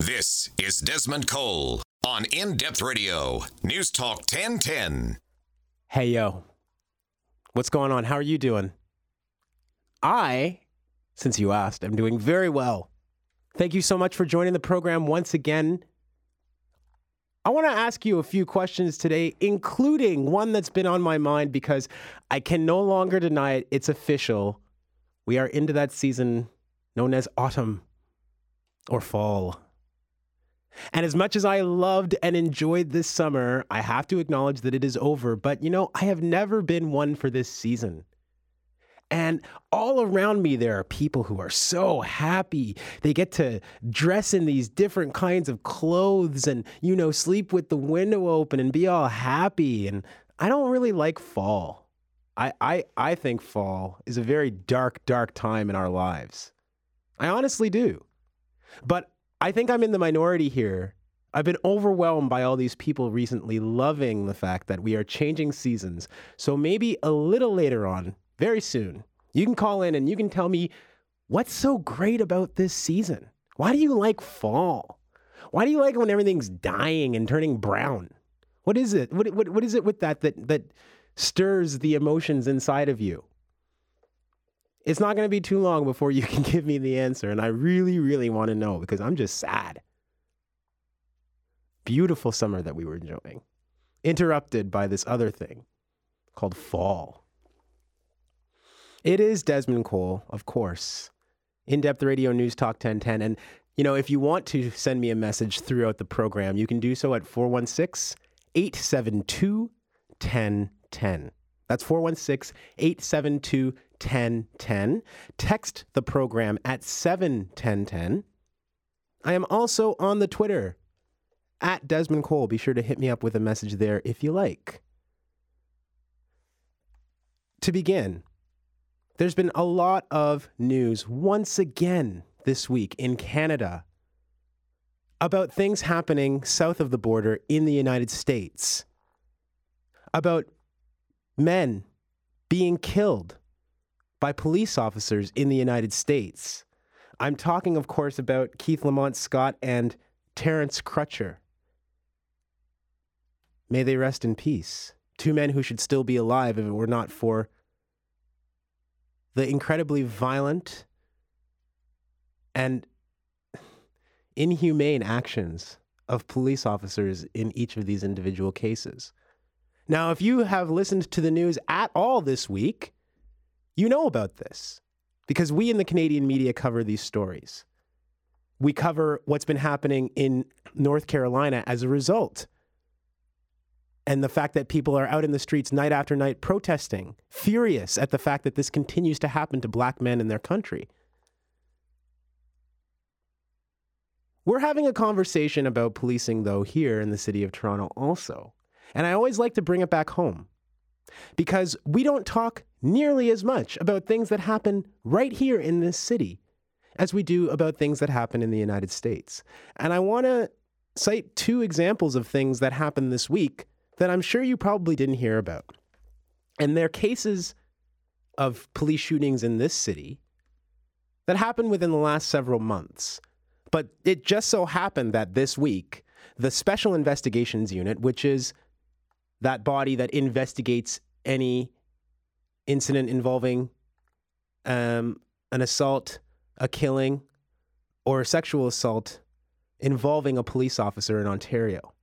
This is Desmond Cole on In Depth Radio, News Talk 1010. Hey, yo. What's going on? How are you doing? I, since you asked, am doing very well. Thank you so much for joining the program once again. I want to ask you a few questions today, including one that's been on my mind because I can no longer deny it. It's official. We are into that season known as autumn or fall. And as much as I loved and enjoyed this summer, I have to acknowledge that it is over. But you know, I have never been one for this season. And all around me, there are people who are so happy. They get to dress in these different kinds of clothes and, you know, sleep with the window open and be all happy. And I don't really like fall. I, I, I think fall is a very dark, dark time in our lives. I honestly do. But I think I'm in the minority here. I've been overwhelmed by all these people recently loving the fact that we are changing seasons. So maybe a little later on, very soon, you can call in and you can tell me what's so great about this season? Why do you like fall? Why do you like when everything's dying and turning brown? What is it? What, what, what is it with that, that that stirs the emotions inside of you? It's not going to be too long before you can give me the answer. And I really, really want to know because I'm just sad. Beautiful summer that we were enjoying, interrupted by this other thing called fall. It is Desmond Cole, of course. In Depth Radio News Talk 1010. And, you know, if you want to send me a message throughout the program, you can do so at 416 872 1010. That's 416 872 1010. Text the program at 71010. I am also on the Twitter at Desmond Cole. Be sure to hit me up with a message there if you like. To begin, there's been a lot of news once again this week in Canada about things happening south of the border in the United States, about men being killed by police officers in the United States. I'm talking, of course, about Keith Lamont Scott and Terrence Crutcher. May they rest in peace. Two men who should still be alive if it were not for the incredibly violent and inhumane actions of police officers in each of these individual cases. Now, if you have listened to the news at all this week, you know about this because we in the Canadian media cover these stories. We cover what's been happening in North Carolina as a result and the fact that people are out in the streets night after night protesting, furious at the fact that this continues to happen to black men in their country. We're having a conversation about policing, though, here in the city of Toronto also. And I always like to bring it back home because we don't talk nearly as much about things that happen right here in this city as we do about things that happen in the United States. And I want to cite two examples of things that happened this week that I'm sure you probably didn't hear about. And they're cases of police shootings in this city that happened within the last several months. But it just so happened that this week, the Special Investigations Unit, which is that body that investigates any incident involving um, an assault, a killing, or a sexual assault involving a police officer in Ontario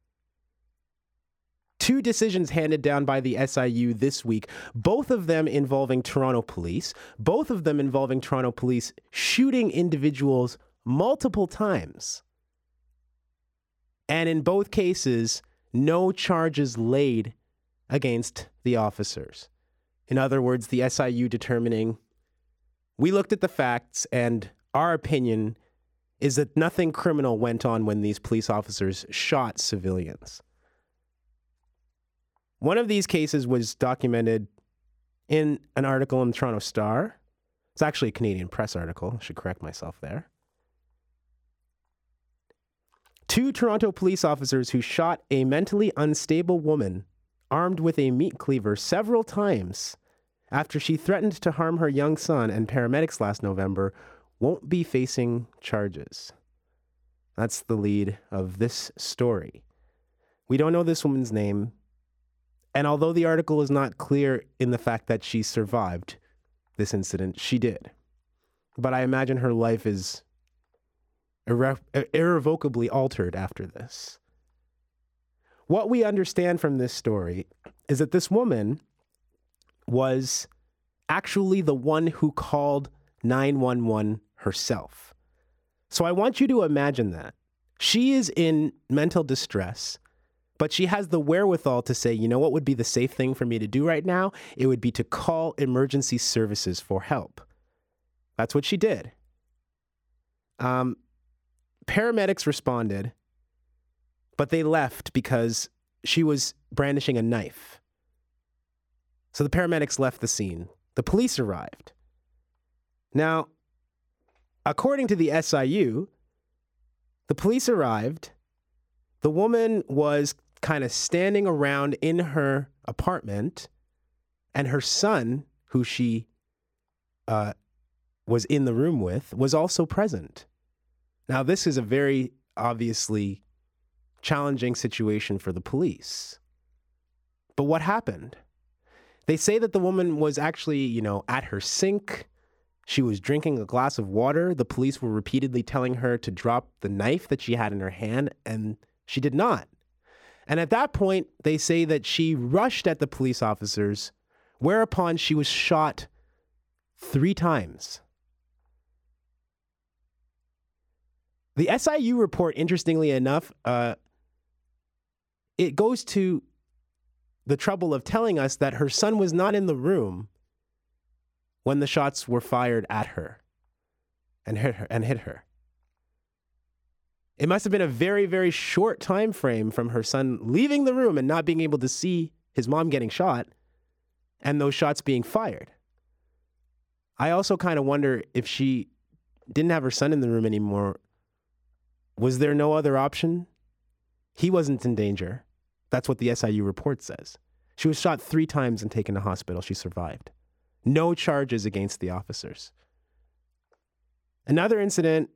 two decisions handed down by the SIU this week, both of them involving Toronto police, both of them involving Toronto police shooting individuals multiple times. And in both cases, no charges laid against the officers. In other words, the SIU determining we looked at the facts and our opinion is that nothing criminal went on when these police officers shot civilians. One of these cases was documented in an article in the Toronto Star. It's actually a Canadian press article. I should correct myself there. Two Toronto police officers who shot a mentally unstable woman armed with a meat cleaver several times after she threatened to harm her young son and paramedics last November won't be facing charges. That's the lead of this story. We don't know this woman's name. And although the article is not clear in the fact that she survived this incident, she did. But I imagine her life is irre- irrevocably altered after this. What we understand from this story is that this woman was actually the one who called 911 herself. So I want you to imagine that. She is in mental distress, but she has the wherewithal to say, you know what would be the safe thing for me to do right now? It would be to call emergency services for help. That's what she did. Um, paramedics responded, but they left because she was brandishing a knife. So the paramedics left the scene. The police arrived. Now, according to the SIU, the police arrived. The woman was kind of standing around in her apartment, and her son, who she uh, was in the room with, was also present. Now, this is a very obviously challenging situation for the police. But what happened? They say that the woman was actually, you know, at her sink. She was drinking a glass of water. The police were repeatedly telling her to drop the knife that she had in her hand, and she did not. And at that point, they say that she rushed at the police officers, whereupon she was shot three times. The SIU report, interestingly enough, uh, it goes to the trouble of telling us that her son was not in the room when the shots were fired at her and hit her and hit her. It must have been a very very short time frame from her son leaving the room and not being able to see his mom getting shot and those shots being fired. I also kind of wonder if she didn't have her son in the room anymore. Was there no other option? He wasn't in danger. That's what the SIU report says. She was shot three times and taken to hospital. She survived. No charges against the officers. Another incident,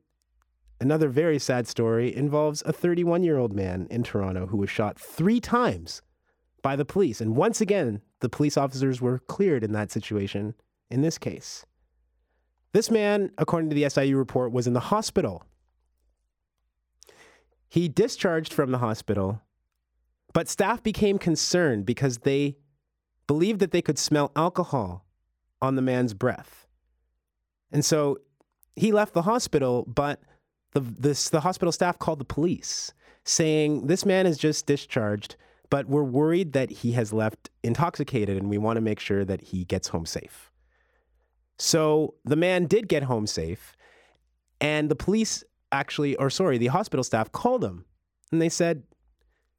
another very sad story, involves a 31 year old man in Toronto who was shot three times by the police. And once again, the police officers were cleared in that situation in this case. This man, according to the SIU report, was in the hospital. He discharged from the hospital but staff became concerned because they believed that they could smell alcohol on the man's breath. And so he left the hospital, but the, this, the hospital staff called the police saying, This man is just discharged, but we're worried that he has left intoxicated and we want to make sure that he gets home safe. So the man did get home safe, and the police actually, or sorry, the hospital staff called him and they said,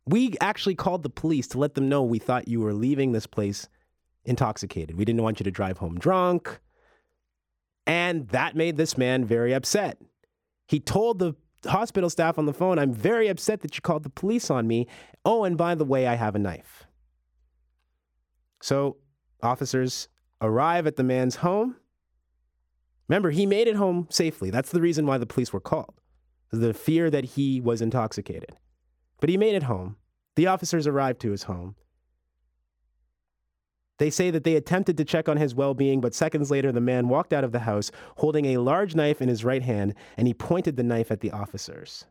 we actually called the police to let them know we thought you were leaving this place intoxicated. We didn't want you to drive home drunk. And that made this man very upset. He told the hospital staff on the phone, I'm very upset that you called the police on me. Oh, and by the way, I have a knife. So officers arrive at the man's home. Remember, he made it home safely. That's the reason why the police were called. The fear that he was intoxicated. But he made it home. The officers arrived to his home. They say that they attempted to check on his well being, but seconds later, the man walked out of the house holding a large knife in his right hand, and he pointed the knife at the officers.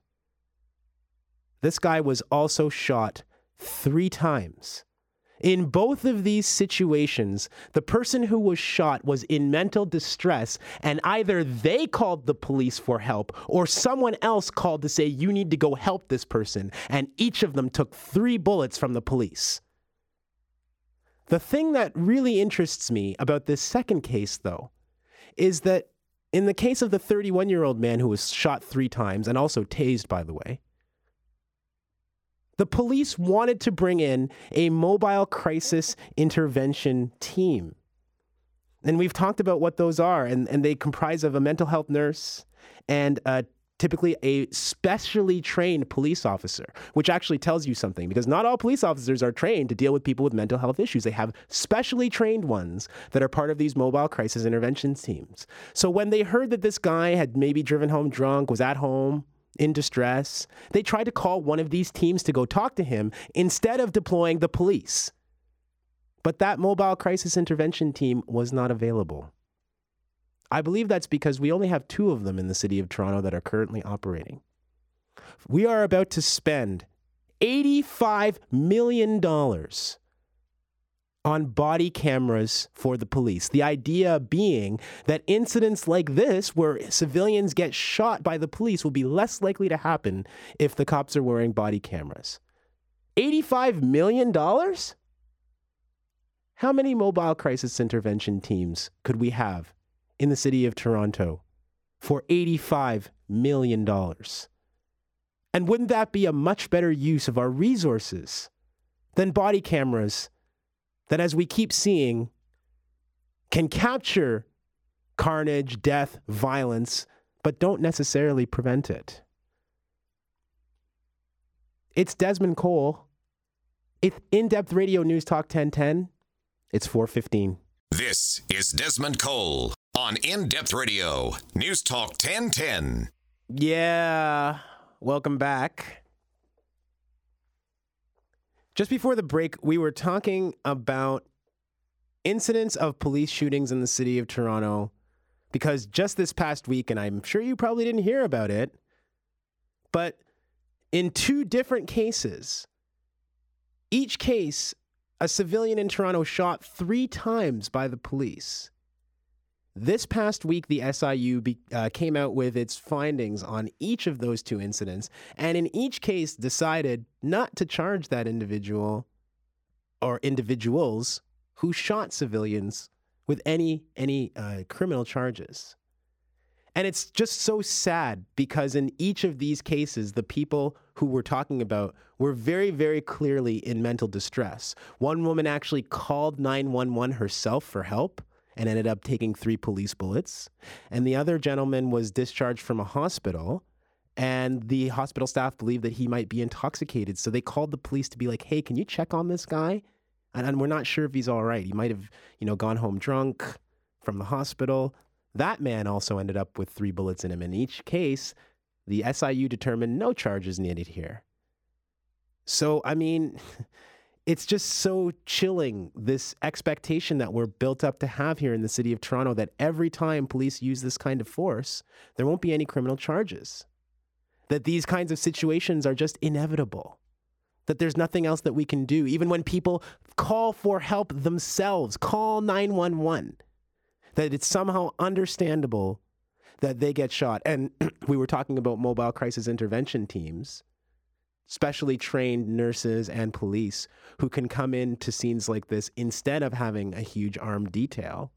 This guy was also shot three times. In both of these situations, the person who was shot was in mental distress, and either they called the police for help or someone else called to say, You need to go help this person. And each of them took three bullets from the police. The thing that really interests me about this second case, though, is that in the case of the 31 year old man who was shot three times and also tased, by the way, the police wanted to bring in a mobile crisis intervention team. And we've talked about what those are, and, and they comprise of a mental health nurse and uh, typically a specially trained police officer, which actually tells you something because not all police officers are trained to deal with people with mental health issues. They have specially trained ones that are part of these mobile crisis intervention teams. So when they heard that this guy had maybe driven home drunk, was at home, in distress, they tried to call one of these teams to go talk to him instead of deploying the police. But that mobile crisis intervention team was not available. I believe that's because we only have two of them in the city of Toronto that are currently operating. We are about to spend $85 million on body cameras for the police. The idea being that incidents like this, where civilians get shot by the police, will be less likely to happen if the cops are wearing body cameras. $85 million? How many mobile crisis intervention teams could we have in the city of Toronto for $85 million? And wouldn't that be a much better use of our resources than body cameras that, as we keep seeing, can capture carnage, death, violence, but don't necessarily prevent it. It's Desmond Cole. It's In Depth Radio News Talk 1010. It's 415. This is Desmond Cole on In Depth Radio News Talk 1010. Yeah, welcome back. Just before the break, we were talking about incidents of police shootings in the city of Toronto because just this past week, and I'm sure you probably didn't hear about it, but in two different cases, each case, a civilian in Toronto shot three times by the police. This past week, the SIU be, uh, came out with its findings on each of those two incidents, and in each case decided not to charge that individual or individuals who shot civilians with any any uh, criminal charges. And it's just so sad because in each of these cases, the people who we're talking about were very, very clearly in mental distress. One woman actually called 911 herself for help and ended up taking three police bullets. And the other gentleman was discharged from a hospital. And the hospital staff believed that he might be intoxicated. So they called the police to be like, hey, can you check on this guy? And, and we're not sure if he's all right. He might have, you know, gone home drunk from the hospital. That man also ended up with three bullets in him. In each case, the SIU determined no charges needed here. So, I mean, it's just so chilling this expectation that we're built up to have here in the city of Toronto that every time police use this kind of force, there won't be any criminal charges. That these kinds of situations are just inevitable. That there's nothing else that we can do. Even when people call for help themselves, call 911, that it's somehow understandable that they get shot. And we were talking about mobile crisis intervention teams specially trained nurses and police who can come into scenes like this instead of having a huge armed detail.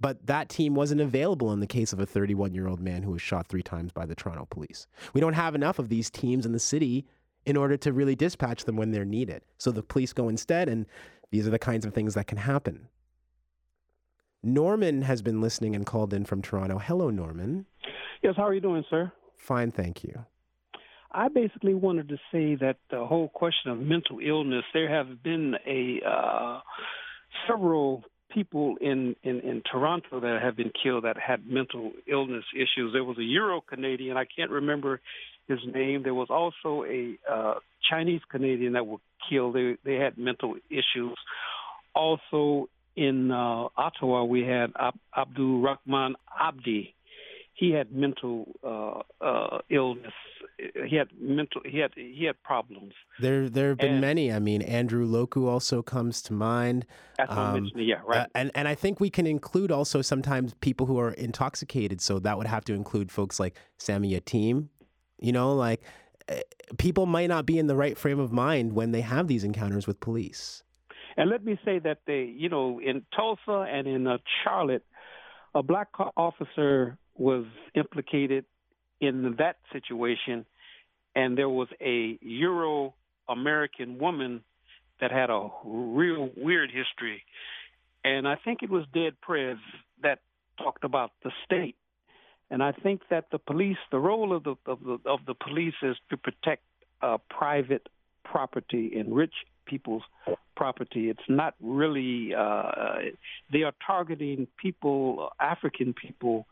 But that team wasn't available in the case of a 31 year old man who was shot three times by the Toronto police. We don't have enough of these teams in the city in order to really dispatch them when they're needed. So the police go instead, and these are the kinds of things that can happen. Norman has been listening and called in from Toronto. Hello, Norman. Yes, how are you doing, sir? Fine, thank you. I basically wanted to say that the whole question of mental illness, there have been a uh, several people in, in, in Toronto that have been killed that had mental illness issues. There was a Euro Canadian, I can't remember his name. There was also a uh, Chinese Canadian that were killed. They they had mental issues. Also in uh, Ottawa, we had Ab- Abdul Rahman Abdi. He had mental uh, uh, illness he had mental he had he had problems. There there have been and, many. I mean, Andrew Loku also comes to mind. That's um, yeah, right. Uh, and and I think we can include also sometimes people who are intoxicated. So that would have to include folks like Sammy Yatim. You know, like eh, people might not be in the right frame of mind when they have these encounters with police. And let me say that they, you know, in Tulsa and in uh, Charlotte, a black officer was implicated in that situation, and there was a Euro American woman that had a real weird history. And I think it was Dead Prez that talked about the state. And I think that the police, the role of the of the, of the police is to protect uh, private property and rich people's property. It's not really uh, they are targeting people, African people,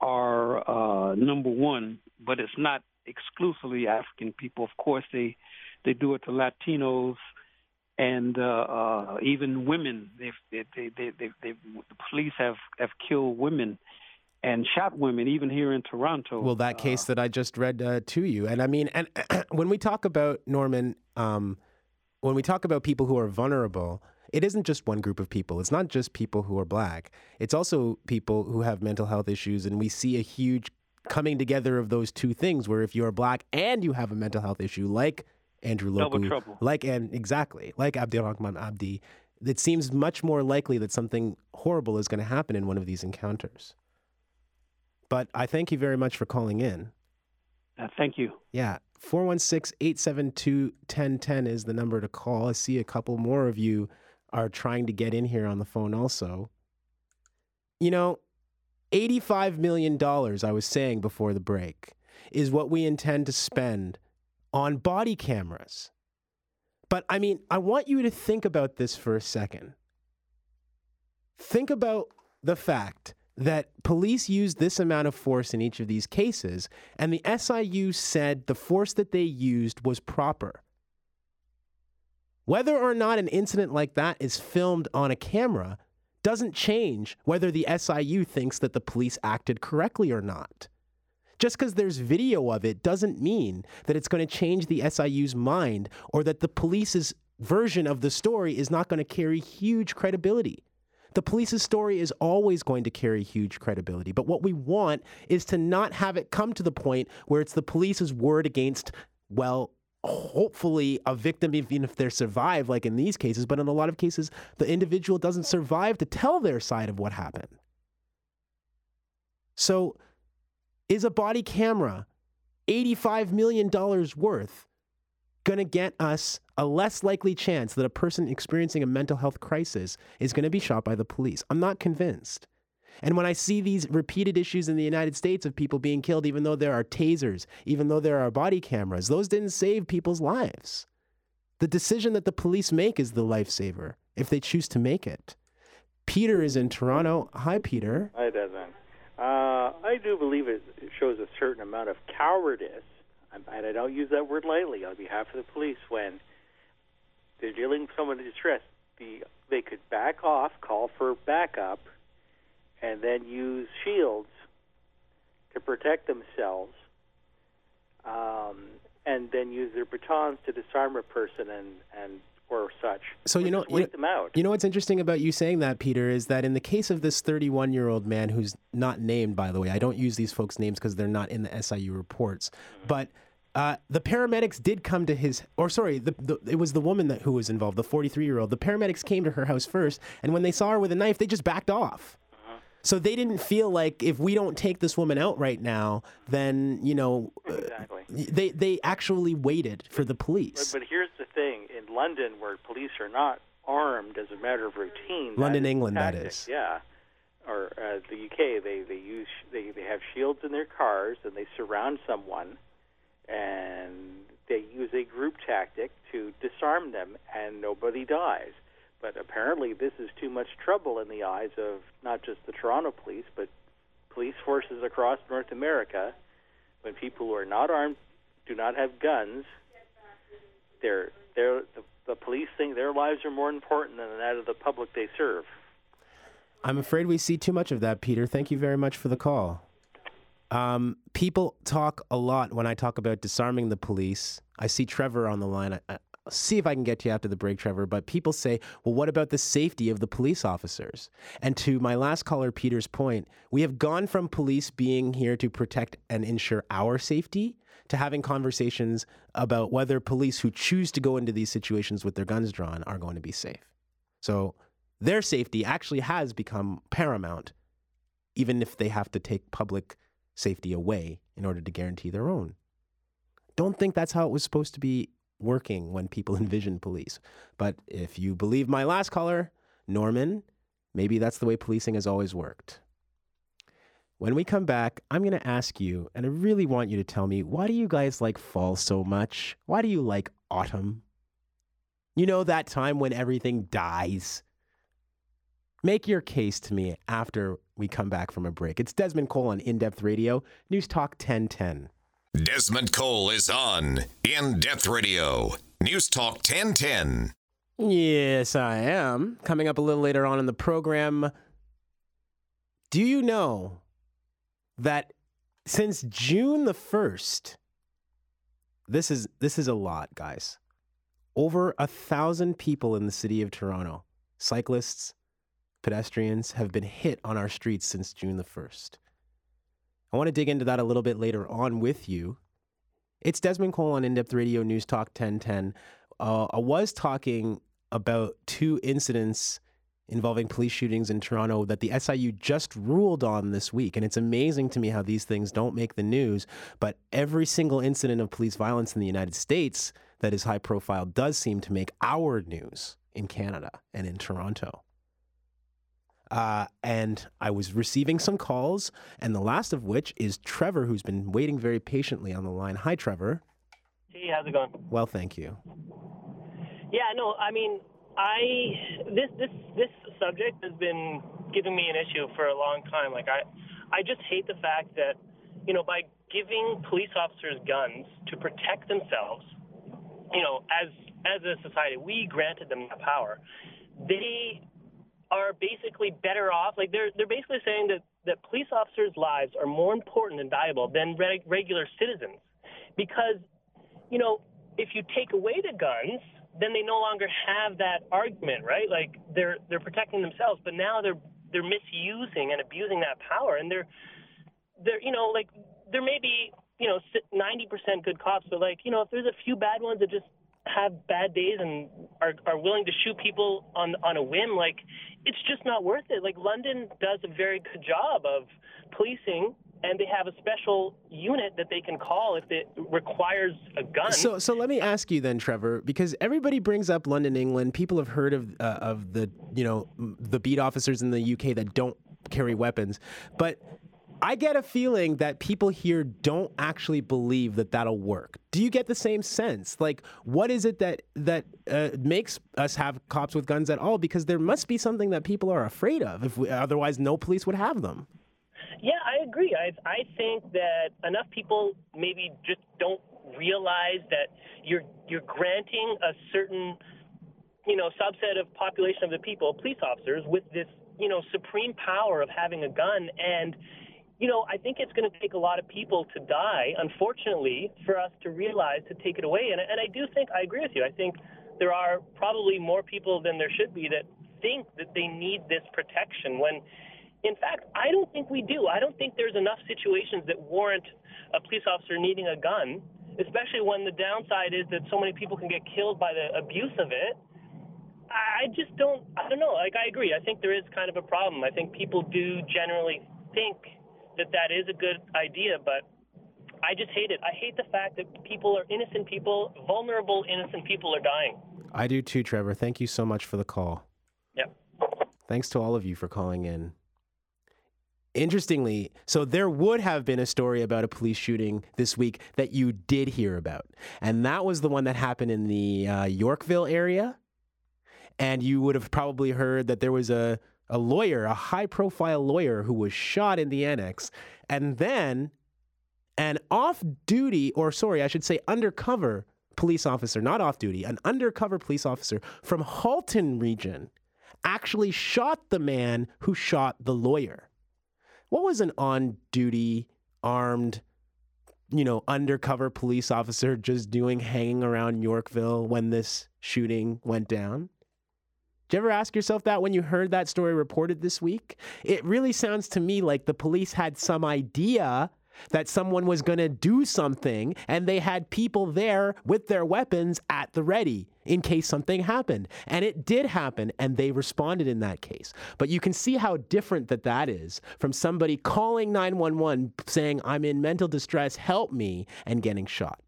are uh, number one but it's not exclusively African people. Of course, they they do it to Latinos and uh, uh, even women. They've, they, they, they, they, the police have have killed women and shot women, even here in Toronto. Well, that case that I just read uh, to you, and I mean, and when we talk about Norman, um, when we talk about people who are vulnerable, it isn't just one group of people. It's not just people who are black. It's also people who have mental health issues, and we see a huge coming together of those two things. Where if you are black and you have a mental health issue, like Andrew Loku, like and exactly like Abdirahman Abdi, it seems much more likely that something horrible is going to happen in one of these encounters. But I thank you very much for calling in. Uh, thank you. Yeah. 416 872 1010 is the number to call. I see a couple more of you are trying to get in here on the phone also. You know, $85 million, I was saying before the break, is what we intend to spend on body cameras. But I mean, I want you to think about this for a second. Think about the fact that police used this amount of force in each of these cases, and the SIU said the force that they used was proper. Whether or not an incident like that is filmed on a camera doesn't change whether the SIU thinks that the police acted correctly or not. Just because there's video of it doesn't mean that it's going to change the SIU's mind or that the police's version of the story is not going to carry huge credibility. The police's story is always going to carry huge credibility. But what we want is to not have it come to the point where it's the police's word against, well, hopefully a victim, even if they survive, like in these cases. But in a lot of cases, the individual doesn't survive to tell their side of what happened. So, is a body camera $85 million worth going to get us a less likely chance that a person experiencing a mental health crisis is going to be shot by the police. I'm not convinced. And when I see these repeated issues in the United States of people being killed, even though there are tasers, even though there are body cameras, those didn't save people's lives. The decision that the police make is the lifesaver if they choose to make it. Peter is in Toronto. Hi, Peter. Hi, Desmond. Uh, I do believe it shows a certain amount of cowardice and I don't use that word lightly on behalf of the police when they're dealing with someone in distress. The they could back off, call for backup, and then use shields to protect themselves, um, and then use their batons to disarm a person and and or such. So you know, you know, you know what's interesting about you saying that, Peter, is that in the case of this 31 year old man who's not named, by the way, I don't use these folks' names because they're not in the SIU reports, mm-hmm. but uh, the paramedics did come to his, or sorry, the, the, it was the woman that who was involved, the 43 year old. The paramedics came to her house first, and when they saw her with a knife, they just backed off. So they didn't feel like if we don't take this woman out right now, then you know, uh, exactly. They they actually waited for the police. But, but, here's the thing: in London, where police are not armed as a matter of routine, London, England, that is, yeah, or uh, the UK, they they use they they have shields in their cars and they surround someone and they use a group tactic to disarm them, and nobody dies. But apparently, this is too much trouble in the eyes of not just the Toronto police, but police forces across North America. When people who are not armed, do not have guns, they're, they're, the, the police think their lives are more important than that of the public they serve. I'm afraid we see too much of that, Peter. Thank you very much for the call. Um, people talk a lot when I talk about disarming the police. I see Trevor on the line. I, see if I can get you after the break, Trevor. But people say, well, what about the safety of the police officers? And to my last caller, Peter's point, we have gone from police being here to protect and ensure our safety to having conversations about whether police who choose to go into these situations with their guns drawn are going to be safe. So their safety actually has become paramount, even if they have to take public safety away in order to guarantee their own. Don't think that's how it was supposed to be working when people envision police. But if you believe my last caller, Norman, maybe that's the way policing has always worked. When we come back, I'm going to ask you, and I really want you to tell me why do you guys like fall so much? Why do you like autumn? You know, that time when everything dies? Make your case to me after we come back from a break. It's Desmond Cole on In Depth Radio, News Talk 1010. Desmond Cole is on In Depth Radio, News Talk 1010. Yes, I am. Coming up a little later on in the program, do you know that since June the 1st, this is this is a lot, guys. Over a thousand people in the city of Toronto, cyclists, pedestrians, have been hit on our streets since June the 1st. I want to dig into that a little bit later on with you. It's Desmond Cole on In Depth Radio News Talk 1010. Uh, I was talking about two incidents involving police shootings in Toronto that the SIU just ruled on this week. And it's amazing to me how these things don't make the news, but every single incident of police violence in the United States that is high profile does seem to make our news in Canada and in Toronto. Uh, and I was receiving some calls, and the last of which is Trevor, who's been waiting very patiently on the line. Hi, Trevor. Hey, how's it going? Well, thank you. Yeah, no, I mean, I this this this subject has been giving me an issue for a long time. Like I, I just hate the fact that, you know, by giving police officers guns to protect themselves, you know, as as a society, we granted them that power. They are basically better off. Like they're they're basically saying that that police officers' lives are more important and valuable than reg- regular citizens, because you know if you take away the guns, then they no longer have that argument, right? Like they're they're protecting themselves, but now they're they're misusing and abusing that power, and they're they're you know like there may be you know 90% good cops, but like you know if there's a few bad ones that just have bad days and are are willing to shoot people on on a whim, like it's just not worth it. Like London does a very good job of policing and they have a special unit that they can call if it requires a gun. So, so let me ask you then, Trevor, because everybody brings up London, England. People have heard of uh, of the you know the beat officers in the UK that don't carry weapons, but I get a feeling that people here don't actually believe that that'll work. Do you get the same sense? Like, what is it that that uh, makes us have cops with guns at all? Because there must be something that people are afraid of. If we, otherwise, no police would have them. Yeah, I agree. I I think that enough people maybe just don't realize that you're you're granting a certain you know subset of population of the people, police officers, with this you know supreme power of having a gun and you know, I think it's going to take a lot of people to die, unfortunately, for us to realize to take it away. And, and I do think, I agree with you. I think there are probably more people than there should be that think that they need this protection when, in fact, I don't think we do. I don't think there's enough situations that warrant a police officer needing a gun, especially when the downside is that so many people can get killed by the abuse of it. I just don't, I don't know. Like, I agree. I think there is kind of a problem. I think people do generally think that that is a good idea, but I just hate it. I hate the fact that people are innocent people, vulnerable innocent people are dying. I do too, Trevor. Thank you so much for the call. Yep. Thanks to all of you for calling in. Interestingly, so there would have been a story about a police shooting this week that you did hear about. And that was the one that happened in the uh, Yorkville area. And you would have probably heard that there was a a lawyer, a high profile lawyer who was shot in the annex, and then an off duty, or sorry, I should say undercover police officer, not off duty, an undercover police officer from Halton region actually shot the man who shot the lawyer. What was an on duty, armed, you know, undercover police officer just doing hanging around Yorkville when this shooting went down? Did you ever ask yourself that when you heard that story reported this week? It really sounds to me like the police had some idea that someone was going to do something and they had people there with their weapons at the ready in case something happened. And it did happen and they responded in that case. But you can see how different that that is from somebody calling 911 saying, I'm in mental distress, help me, and getting shot.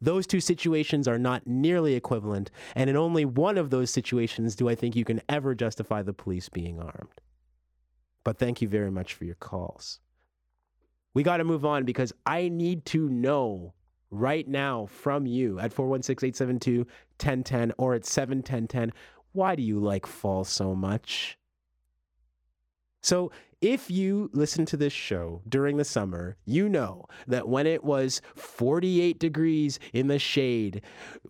Those two situations are not nearly equivalent, and in only one of those situations do I think you can ever justify the police being armed. But thank you very much for your calls. We got to move on because I need to know right now from you at 416 872 1010 or at 71010 why do you like fall so much? So, if you listen to this show during the summer, you know that when it was 48 degrees in the shade,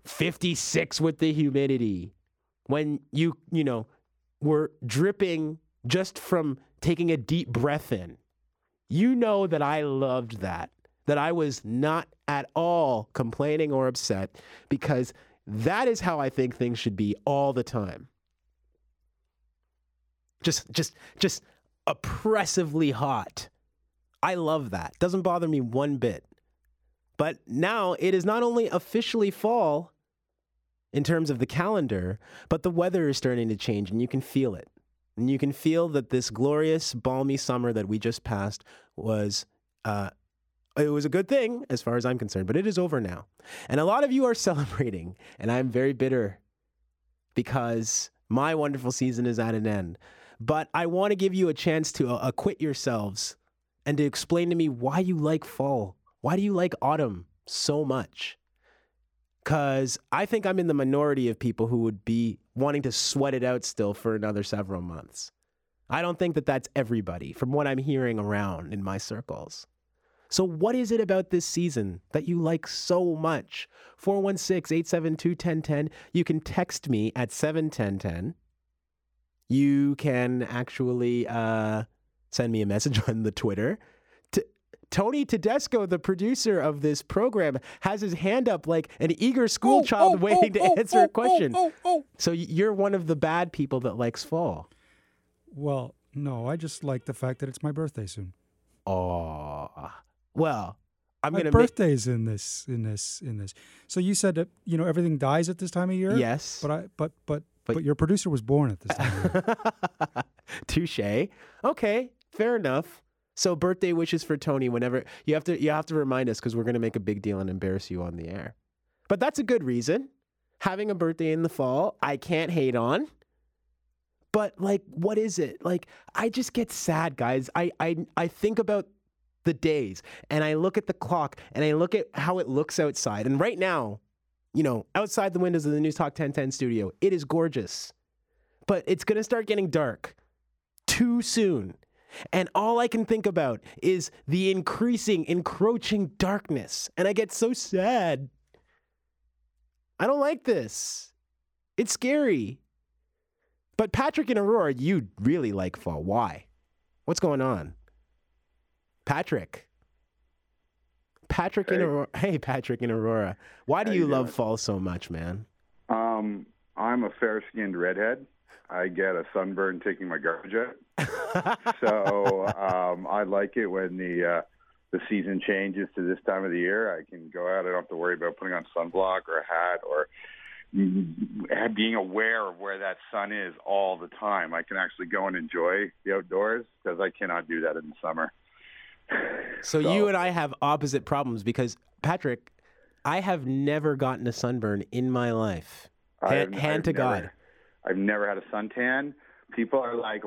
56 with the humidity, when you, you know, were dripping just from taking a deep breath in, you know that I loved that, that I was not at all complaining or upset because that is how I think things should be all the time. Just just just oppressively hot. I love that. Doesn't bother me one bit. But now it is not only officially fall in terms of the calendar, but the weather is starting to change and you can feel it. And you can feel that this glorious, balmy summer that we just passed was uh, it was a good thing as far as I'm concerned, but it is over now. And a lot of you are celebrating, and I'm very bitter because my wonderful season is at an end. But I want to give you a chance to uh, acquit yourselves and to explain to me why you like fall. Why do you like autumn so much? Because I think I'm in the minority of people who would be wanting to sweat it out still for another several months. I don't think that that's everybody from what I'm hearing around in my circles. So, what is it about this season that you like so much? 416 872 1010. You can text me at 71010. You can actually uh, send me a message on the Twitter. T- Tony Tedesco, the producer of this program, has his hand up like an eager school Oh, child oh, waiting oh, to answer oh, a question. Oh, oh, oh. So you're one of the bad people that likes fall. Well, no, I just like the fact that it's my birthday soon. Oh, well, I'm my gonna birthday's in this, in this, in this. So you said that you know everything dies at this time of year. yes, But I, but but But- but, your producer was born at this time. Touche. Okay, fair enough. So birthday wishes for Tony whenever you have to you have to remind us because we're gonna make a big deal and embarrass you on the air. But that's a good reason. Having a birthday in the fall, I can't hate on. But like, what is it? Like, I just get sad, guys. I I I think about the days and I look at the clock and I look at how it looks outside. And right now, you know, outside the windows of the News Talk 1010 studio, it is gorgeous. But it's gonna start getting dark too soon. And all I can think about is the increasing, encroaching darkness. And I get so sad. I don't like this. It's scary. But Patrick and Aurora, you really like fall. Why? What's going on? Patrick. Patrick and Hey. Aurora. Hey, Patrick and Aurora. Why do How you you love fall so much, man? Um, I'm a fair-skinned redhead. I get a sunburn taking my garbage out, so um, I like it when the uh, the season changes to this time of the year. I can go out. I don't have to worry about putting on sunblock or a hat or being aware of where that sun is all the time. I can actually go and enjoy the outdoors because I cannot do that in the summer. So, you and I have opposite problems because Patrick, I have never gotten a sunburn in my life. I Hand, have- hand I've to never- God. I've never had a suntan. People are like,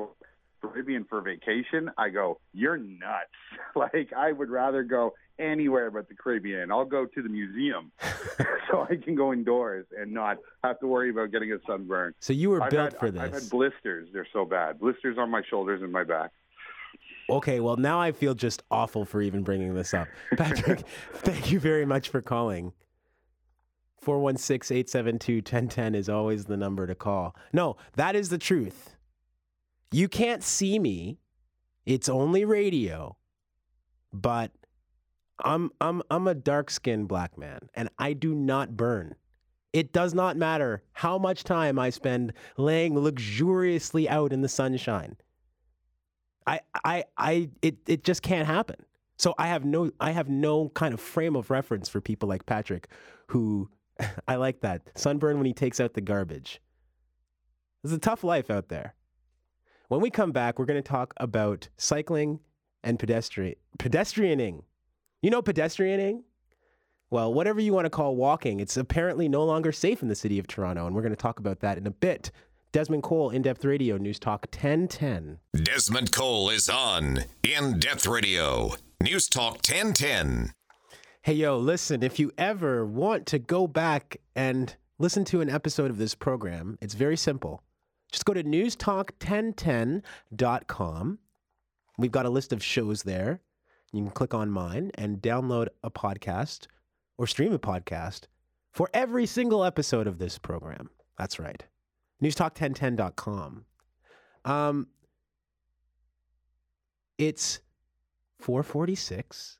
Caribbean for vacation. I go, you're nuts. like, I would rather go anywhere but the Caribbean. I'll go to the museum so I can go indoors and not have to worry about getting a sunburn. So you were I've built had, for this. I've had blisters. They're so bad. Blisters on my shoulders and my back. Okay, well now I feel just awful for even bringing this up. Patrick, thank you very much for calling. 416-872-1010 is always the number to call. No, that is the truth. You can't see me. It's only radio. But I'm I'm I'm a dark-skinned black man and I do not burn. It does not matter how much time I spend laying luxuriously out in the sunshine. I, I, I, it, it just can't happen. So I have no, I have no kind of frame of reference for people like Patrick, who I like that sunburn when he takes out the garbage. It's a tough life out there. When we come back, we're going to talk about cycling and pedestrian pedestrianing. You know pedestrianing? Well, whatever you want to call walking, it's apparently no longer safe in the city of Toronto, and we're going to talk about that in a bit. Desmond Cole, In Depth Radio, News Talk 1010. Desmond Cole is on In Depth Radio. News Talk 1010. Hey, yo, listen, if you ever want to go back and listen to an episode of this program, it's very simple. Just go to newstalk1010.com We've got a list of shows there. You can click on mine and download a podcast or stream a podcast for every single episode of this program. That's right. Newstalk1010.com. Um, it's 446.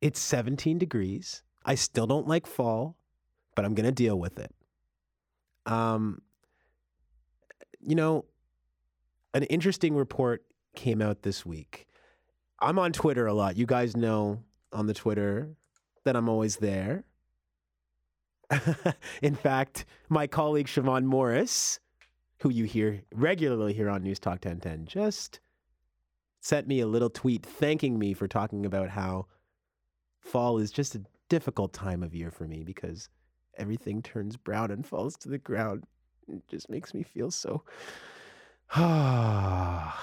It's 17 degrees. I still don't like fall, but I'm going to deal with it. Um, you know, an interesting report came out this week. I'm on Twitter a lot. You guys know on the Twitter that I'm always there. In fact, my colleague Siobhan Morris, who you hear regularly here on News Talk 1010, just sent me a little tweet thanking me for talking about how fall is just a difficult time of year for me because everything turns brown and falls to the ground. It just makes me feel so. Siobhan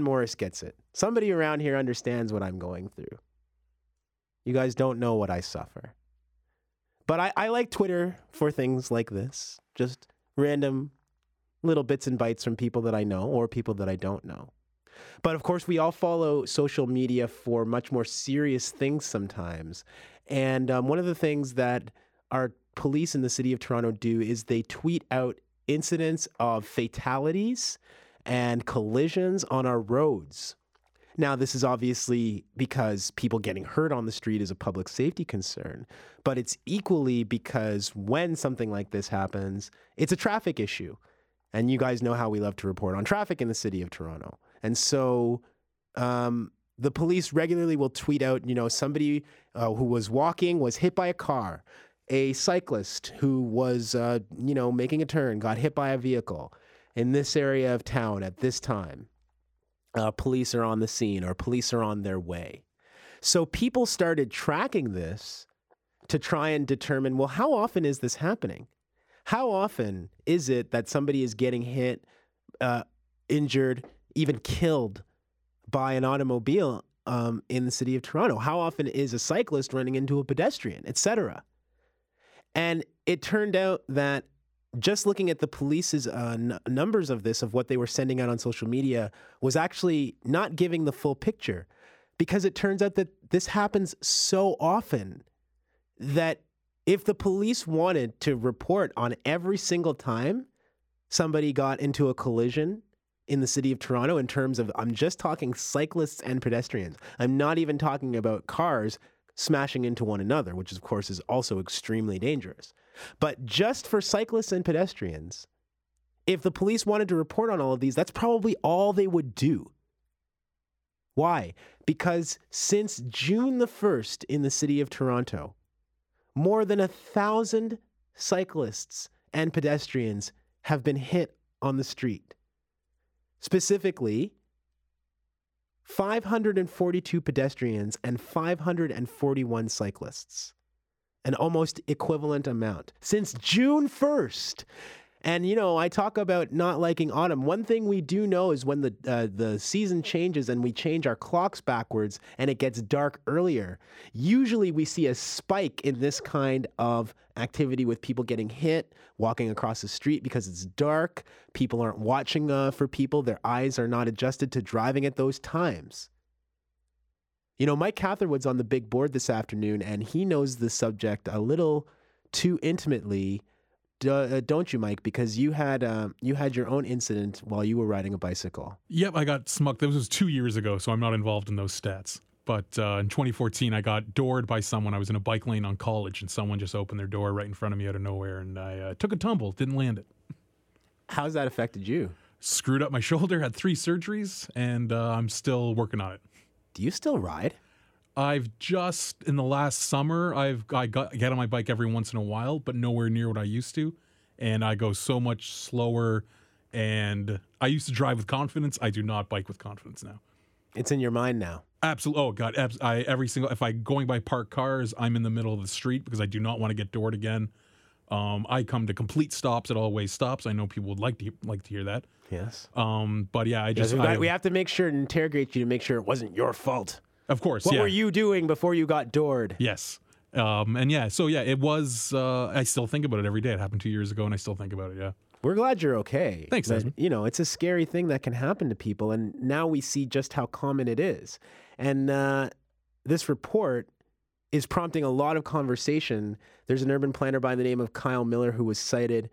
Morris gets it. Somebody around here understands what I'm going through. You guys don't know what I suffer. But I, I like Twitter for things like this just random little bits and bytes from people that I know or people that I don't know. But of course, we all follow social media for much more serious things sometimes. And um, one of the things that our police in the city of Toronto do is they tweet out incidents of fatalities and collisions on our roads. Now, this is obviously because people getting hurt on the street is a public safety concern, but it's equally because when something like this happens, it's a traffic issue. And you guys know how we love to report on traffic in the city of Toronto. And so um, the police regularly will tweet out, you know, somebody uh, who was walking was hit by a car, a cyclist who was, uh, you know, making a turn got hit by a vehicle in this area of town at this time uh, police are on the scene or police are on their way. So people started tracking this to try and determine well, how often is this happening? How often is it that somebody is getting hit, uh, injured, even killed by an automobile um, in the city of Toronto? How often is a cyclist running into a pedestrian, etc.? And it turned out that just looking at the police's uh, n- numbers of this, of what they were sending out on social media, was actually not giving the full picture because it turns out that this happens so often that if the police wanted to report on every single time somebody got into a collision in the city of Toronto, in terms of, I'm just talking cyclists and pedestrians, I'm not even talking about cars smashing into one another, which of course is also extremely dangerous. But just for cyclists and pedestrians, if the police wanted to report on all of these, that's probably all they would do. Why? Because since June the 1st in the city of Toronto, more than a thousand cyclists and pedestrians have been hit on the street. Specifically, 542 pedestrians and 541 cyclists an almost equivalent amount since June 1st. And you know, I talk about not liking autumn. One thing we do know is when the uh, the season changes and we change our clocks backwards and it gets dark earlier. Usually, we see a spike in this kind of activity with people getting hit, walking across the street because it's dark. People aren't watching uh, for people; their eyes are not adjusted to driving at those times. You know, Mike Catherwood's on the big board this afternoon, and he knows the subject a little too intimately, uh, don't you, Mike? Because you had um, you had your own incident while you were riding a bicycle. Yep, I got smucked. This was two years ago, so I'm not involved in those stats. But uh, in 2014, I got doored by someone. I was in a bike lane on college, and someone just opened their door right in front of me out of nowhere, and I uh, took a tumble, didn't land it. How's that affected you? Screwed up my shoulder, had three surgeries, and uh, I'm still working on it. Do you still ride? I've just in the last summer I've I got get on my bike every once in a while, but nowhere near what I used to, and I go so much slower. And I used to drive with confidence. I do not bike with confidence now. It's in your mind now. Absolutely. Oh God. Abs- I every single if I going by parked cars, I'm in the middle of the street because I do not want to get doored again. Um, I come to complete stops at all way stops. I know people would like to like to hear that. Yes. Um, but yeah, I just Yes, we, I- we have to make sure and interrogate you to make sure it wasn't your fault. Of course. What yeah. were you doing before you got doored? Yes. Um, and yeah, so yeah, it was. Uh, I still think about it every day. It happened two years ago, and I still think about it. Yeah. We're glad you're okay. Thanks, but, Desmond. You know, it's a scary thing that can happen to people, and now we see just how common it is. And uh, this report is prompting a lot of conversation. There's an urban planner by the name of Kyle Miller who was cited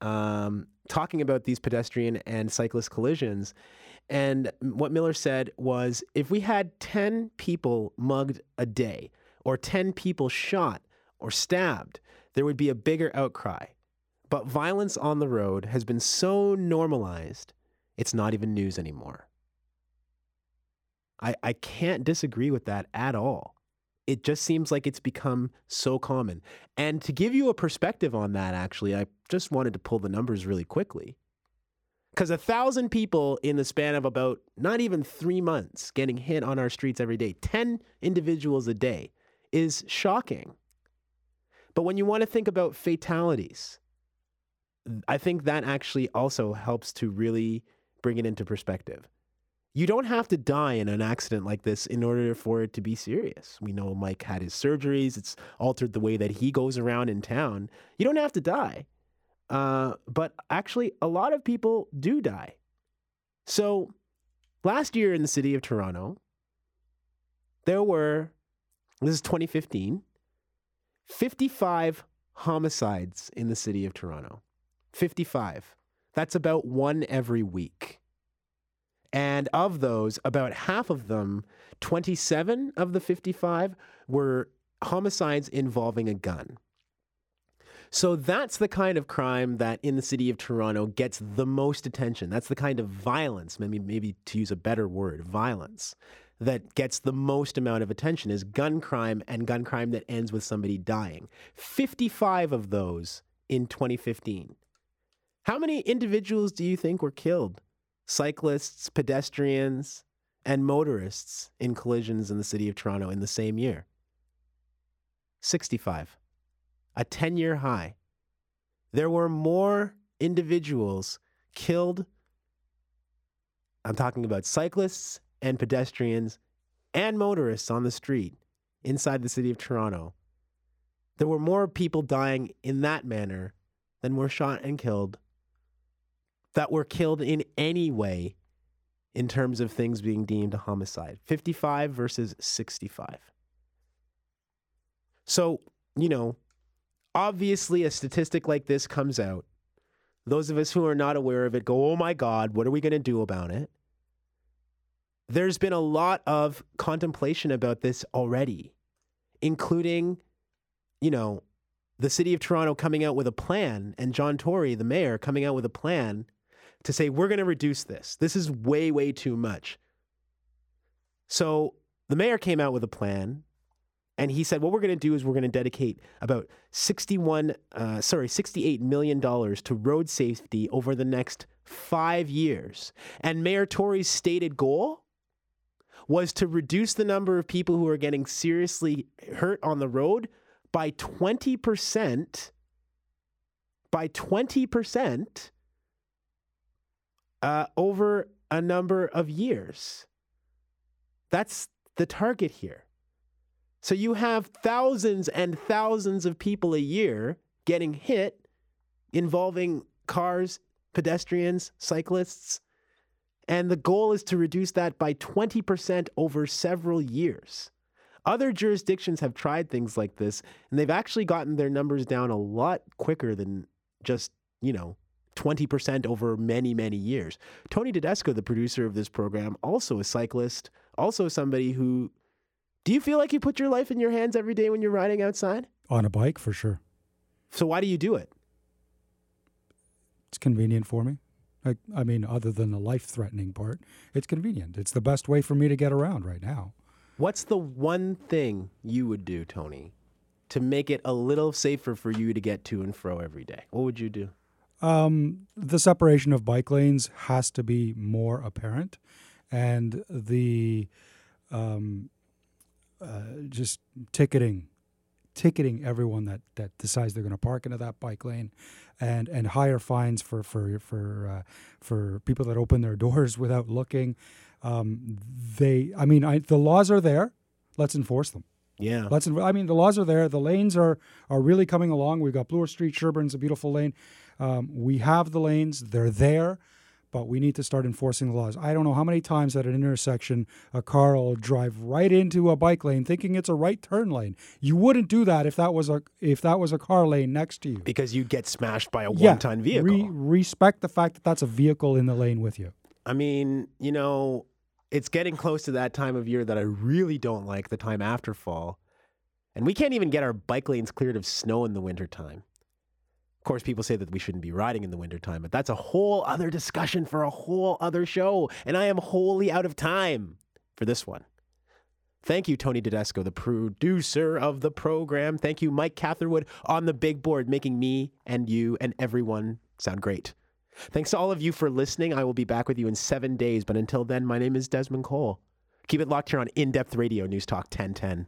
um, talking about these pedestrian and cyclist collisions. And what Miller said was if we had 10 people mugged a day, or 10 people shot or stabbed, there would be a bigger outcry. But violence on the road has been so normalized, it's not even news anymore. I, I can't disagree with that at all. It just seems like it's become so common. And to give you a perspective on that, actually, I just wanted to pull the numbers really quickly. Because a thousand people in the span of about not even three months getting hit on our streets every day, 10 individuals a day, is shocking. But when you want to think about fatalities, I think that actually also helps to really bring it into perspective. You don't have to die in an accident like this in order for it to be serious. We know Mike had his surgeries, it's altered the way that he goes around in town. You don't have to die. Uh, but actually, a lot of people do die. So last year in the city of Toronto, there were, this is 2015, 55 homicides in the city of Toronto. 55. That's about one every week. And of those, about half of them, 27 of the 55, were homicides involving a gun. So that's the kind of crime that in the city of Toronto gets the most attention. That's the kind of violence, maybe maybe to use a better word, violence that gets the most amount of attention is gun crime and gun crime that ends with somebody dying. 55 of those in 2015. How many individuals do you think were killed? Cyclists, pedestrians, and motorists in collisions in the city of Toronto in the same year? 65. A 10 year high. There were more individuals killed. I'm talking about cyclists and pedestrians and motorists on the street inside the city of Toronto. There were more people dying in that manner than were shot and killed that were killed in any way in terms of things being deemed a homicide 55 versus 65. So, you know, obviously a statistic like this comes out. Those of us who are not aware of it go, oh my God, what are we going to do about it? There's been a lot of contemplation about this already, including, you know, the city of Toronto coming out with a plan and John Tory, the mayor, coming out with a plan to say, we're going to reduce this. This is way, way too much. So the mayor came out with a plan and he said, what we're going to do is we're going to dedicate about 61, uh, sorry, 68 million dollars to road safety over the next five years. And Mayor Tory's stated goal was to reduce the number of people who are getting seriously hurt on the road by 20%. By 20% uh, over a number of years. That's the target here. So you have thousands and thousands of people a year getting hit involving cars, pedestrians, cyclists. And the goal is to reduce that by 20% over several years. Other jurisdictions have tried things like this, and they've actually gotten their numbers down a lot quicker than just, you know, 20% over many, many years. Tony Tedesco, the producer of this program, also a cyclist, also somebody who. Do you feel like you put your life in your hands every day when you're riding outside? On a bike, for sure. So why do you do it? It's convenient for me. I, I mean, other than the life threatening part, it's convenient. It's the best way for me to get around right now. What's the one thing you would do, Tony, to make it a little safer for you to get to and fro every day? What would you do? Um, the separation of bike lanes has to be more apparent, and the um, uh, just ticketing, ticketing everyone that, that decides they're going to park into that bike lane, and and higher fines for for for uh, for people that open their doors without looking. Um, they, I mean, I, the laws are there. Let's enforce them. Yeah. Let's. I mean, the laws are there. The lanes are are really coming along. We've got Bloor Street, Sherbourne's a beautiful lane. Um, we have the lanes; they're there, but we need to start enforcing the laws. I don't know how many times at an intersection a car will drive right into a bike lane, thinking it's a right turn lane. You wouldn't do that if that was a if that was a car lane next to you. Because you'd get smashed by a one-ton vehicle. re- respect the fact that that's a vehicle in the lane with you. I mean, you know, it's getting close to that time of year that I really don't like, the time after fall. And we can't even get our bike lanes cleared of snow in the wintertime. Of course, people say that we shouldn't be riding in the wintertime, but that's a whole other discussion for a whole other show. And I am wholly out of time for this one. Thank you, Tony Tedesco, the producer of the program. Thank you, Mike Catherwood, on the big board, making me and you and everyone sound great. Thanks to all of you for listening. I will be back with you in seven days. But until then, my name is Desmond Cole. Keep it locked here on In Depth Radio, News Talk 1010.